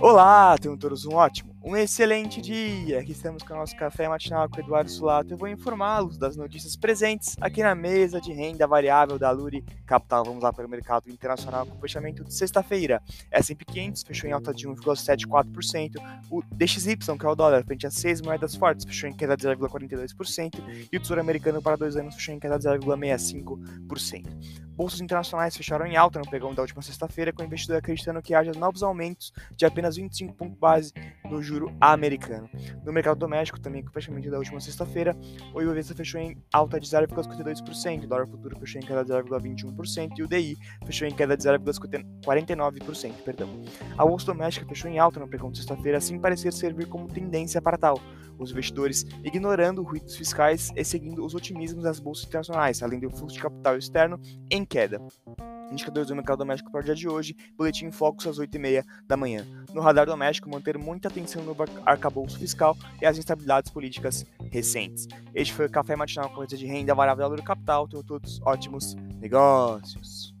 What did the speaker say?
Olá, tenham todos um ótimo, um excelente dia. Aqui estamos com o nosso café matinal com o Eduardo Sulato. Eu vou informá-los das notícias presentes aqui na mesa de renda variável da Luri Capital. Vamos lá para o mercado internacional com o fechamento de sexta-feira. S&P 500 fechou em alta de 1,74%. O DXY, que é o dólar, frente a seis moedas fortes, fechou em queda de 0,42%. E o Tesouro Americano para dois anos fechou em queda de 0,65% bolsas internacionais fecharam em alta no pregão da última sexta-feira, com o investidor acreditando que haja novos aumentos de apenas 25 pontos base no juro americano. No mercado doméstico, também com fechamento da última sexta-feira, o Ibovespa fechou em alta de 0,52%, o dólar futuro fechou em queda de 0,21% e o DI fechou em queda de 0,49%. Perdão. A bolsa doméstica fechou em alta no pregão de sexta-feira, assim parecer servir como tendência para tal. Os investidores ignorando ruídos fiscais e seguindo os otimismos das bolsas internacionais, além do fluxo de capital externo em queda. Indicadores do mercado doméstico para o dia de hoje, boletim em focos às 8h30 da manhã. No radar doméstico, manter muita atenção no arcabouço fiscal e as instabilidades políticas recentes. Este foi o Café Matinal com de renda variável do capital. Tenham todos ótimos negócios.